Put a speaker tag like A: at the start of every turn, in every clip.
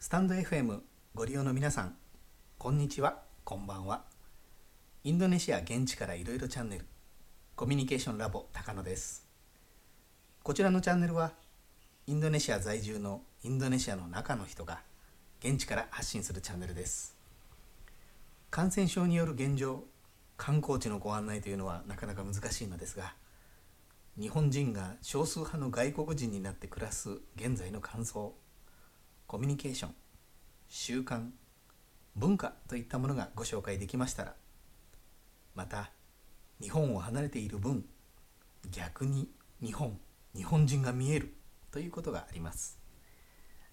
A: スタンド FM ご利用の皆さんこんにちはこんばんは。インドネシア現地からいろいろチャンネルコミュニケーションラボ高野です。こちらのチャンネルはインドネシア在住のインドネシアの中の人が現地から発信するチャンネルです。感染症による現状観光地のご案内というのはなかなか難しいのですが日本人が少数派の外国人になって暮らす現在の感想コミュニケーション習慣文化といったものがご紹介できましたらまた日本を離れている分逆に日本日本人が見えるということがあります。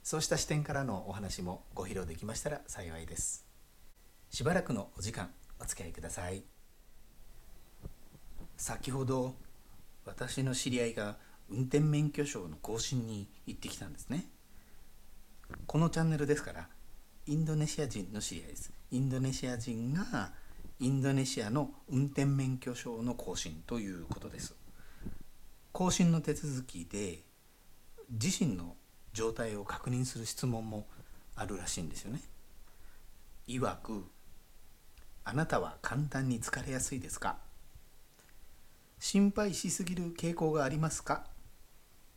A: そうした視点からのお話もご披露できましたら幸いです。しばらくのお時間お付き合いください。先ほど私の知り合いが運転免許証の更新に行ってきたんですね。このチャンネルですからインドネシア人の知り合いです。インドネシア人がインドネシアの運転免許証の更新ということです。更新の手続きで自身の状態を確認する質問もあるらしいんですよね。いわくあなたは簡単に疲れやすいですか？心配しすぎる傾向がありますか？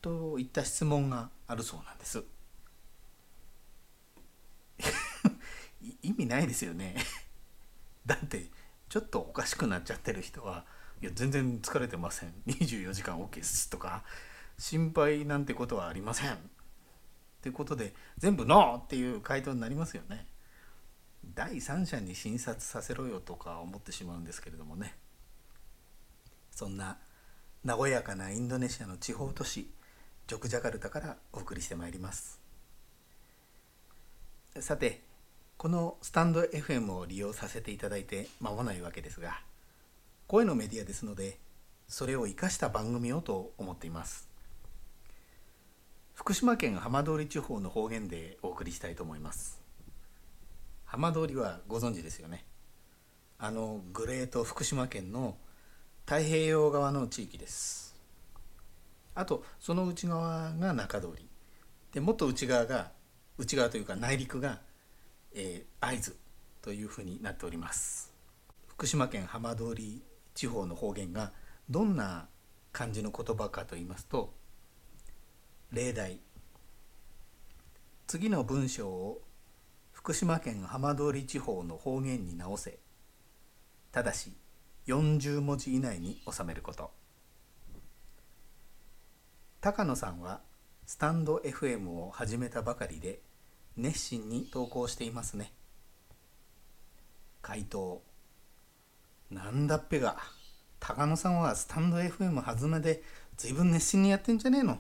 A: といった質問があるそうなんです。意味ないですよね。だってちょっとおかしくなっちゃってる人はいや全然疲れてません。24時間 OK ですとか心配なんてことはありません。ってことで全部ノーっていう回答になりますよね。第三者に診察させろよとか思ってしまうんですけれどもね。そんな和やかなインドネシアの地方都市ジョクジャカルタからお送りしてまいります。さてこのスタンド FM を利用させていただいて間もないわけですが声のメディアですのでそれを生かした番組をと思っています。福島県浜通り地方の方言でお送りしたいと思います。浜通りはご存知ですよね。あのグレート福島県の太平洋側の地域です。あとその内側が中通り。でもっと内側が内側というか内陸が、えー、会津というふうになっております。福島県浜通り地方の方言がどんな感じの言葉かと言いますと例題。次の文章を福島県浜通り地方の方言に直せ。ただし40文字以内に収めること。高野さんはスタンド FM を始めたばかりで熱心に投稿していますね。回答。なんだっぺが。高野さんはスタンド FM はずめで随分熱心にやってんじゃねえの。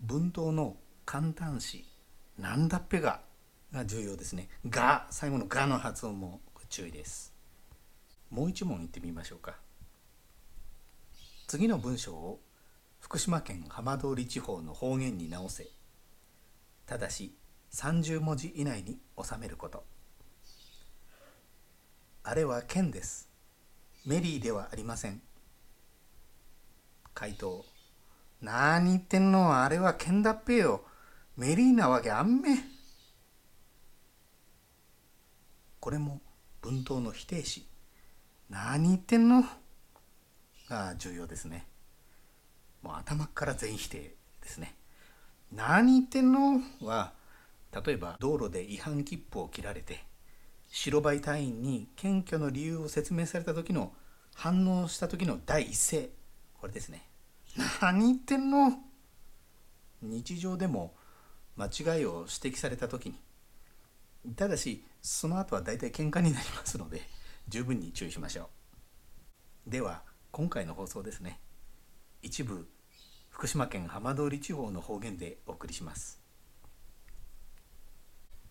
A: 文頭の簡単詞。なんだっぺが。が重要ですね。が最後のがの発音も注意です。もう一問言ってみましょうか。次の文章を福島県浜通り地方の方言に直せ。ただし30文字以内に収めること。あれは剣です。メリーではありません。回答。何言ってんの？あれは剣だっぺよ。メリーなわけあんめ。これも文頭の否定詞。何言ってんの？が重要ですね。もう頭から全否定ですね。何言ってんのは例えば道路で違反切符を切られて白バイ隊員に検挙の理由を説明された時の反応した時の第一声。これですね。何言ってんの？日常でも間違いを指摘された時に。ただしその後は大体喧嘩になりますので十分に注意しましょう。では今回の放送ですね。一部福島県浜通り地方の方言でお送りします。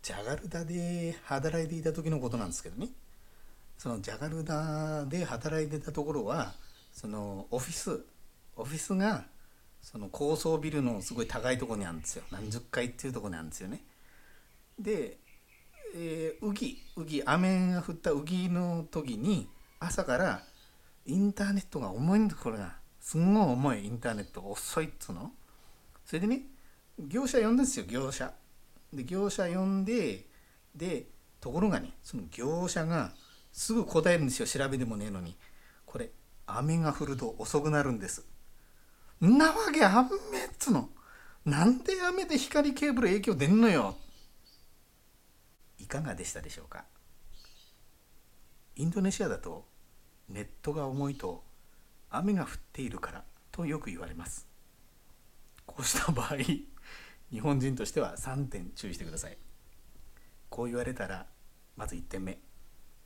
A: ジャガルダで働いていた時のことなんですけどね。そのジャガルダで働いてたところはそのオフィスオフィスがその高層ビルのすごい高いとこにあるんですよ。何十階っていうとこにあるんですよね。でえー、雨季雨季雨が降った雨季の時に朝からインターネットが重いんだこれがすんごい重いインターネット遅いっつうの？それでね業者呼んだんですよ業者。で業者呼んででところがねその業者がすぐ答えるんですよ調べでもねえのに。これ雨が降ると遅くなるんです。んなわけあんめっつの？なんで雨で光ケーブル影響出んのよ？いかがでしたでしょうか？インドネシアだとネットが重いと雨が降っているからとよく言われます。こうした場合 日本人としては3点注意してください。こう言われたらまず1点目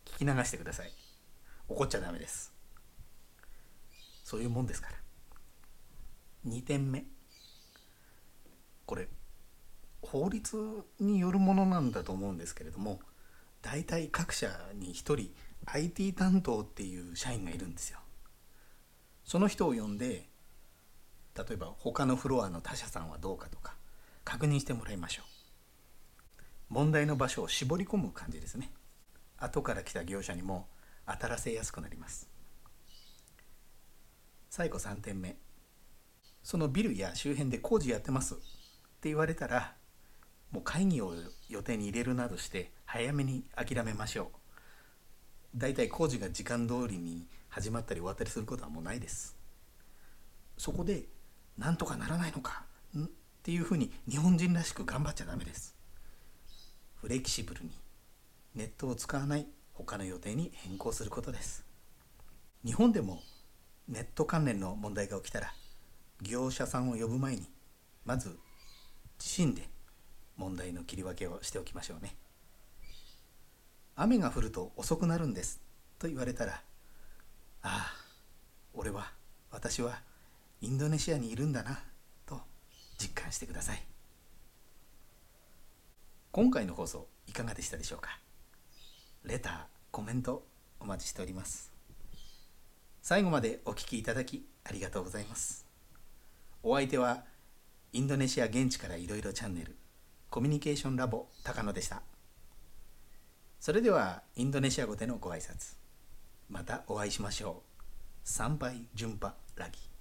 A: 聞き流してください。怒っちゃダメです。そういうもんですから。2点目これ法律によるものなんだと思うんですけれども大体各社に1人 IT 担当っていう社員がいるんですよ。その人を呼んで例えば他のフロアの他社さんはどうかとか確認してもらいましょう。問題の場所を絞り込む感じですね。後から来た業者にも当たらせやすくなります。最後3点目。そのビルや周辺で工事やってます。って言われたらもう会議を予定に入れるなどして早めに諦めましょう。だいたい工事が時間通りに始まったり終わったりすることはもうないです。そこでなんとかならないのかっていうふうに日本人らしく頑張っちゃダメです。フレキシブルにネットを使わない他の予定に変更することです。日本でもネット関連の問題が起きたら業者さんを呼ぶ前にまず自身で問題の切り分けをしておきましょうね。雨が降ると遅くなるんですと言われたらああ俺は私はインドネシアにいるんだなと実感してください。今回の放送いかがでしたでしょうか？レターコメントお待ちしております。最後までお聴きいただきありがとうございます。お相手はインドネシア現地からいろいろチャンネルコミュニケーションラボ高野でした。それではインドネシア語でのご挨拶。またお会いしましょう。参拝順波ラギ。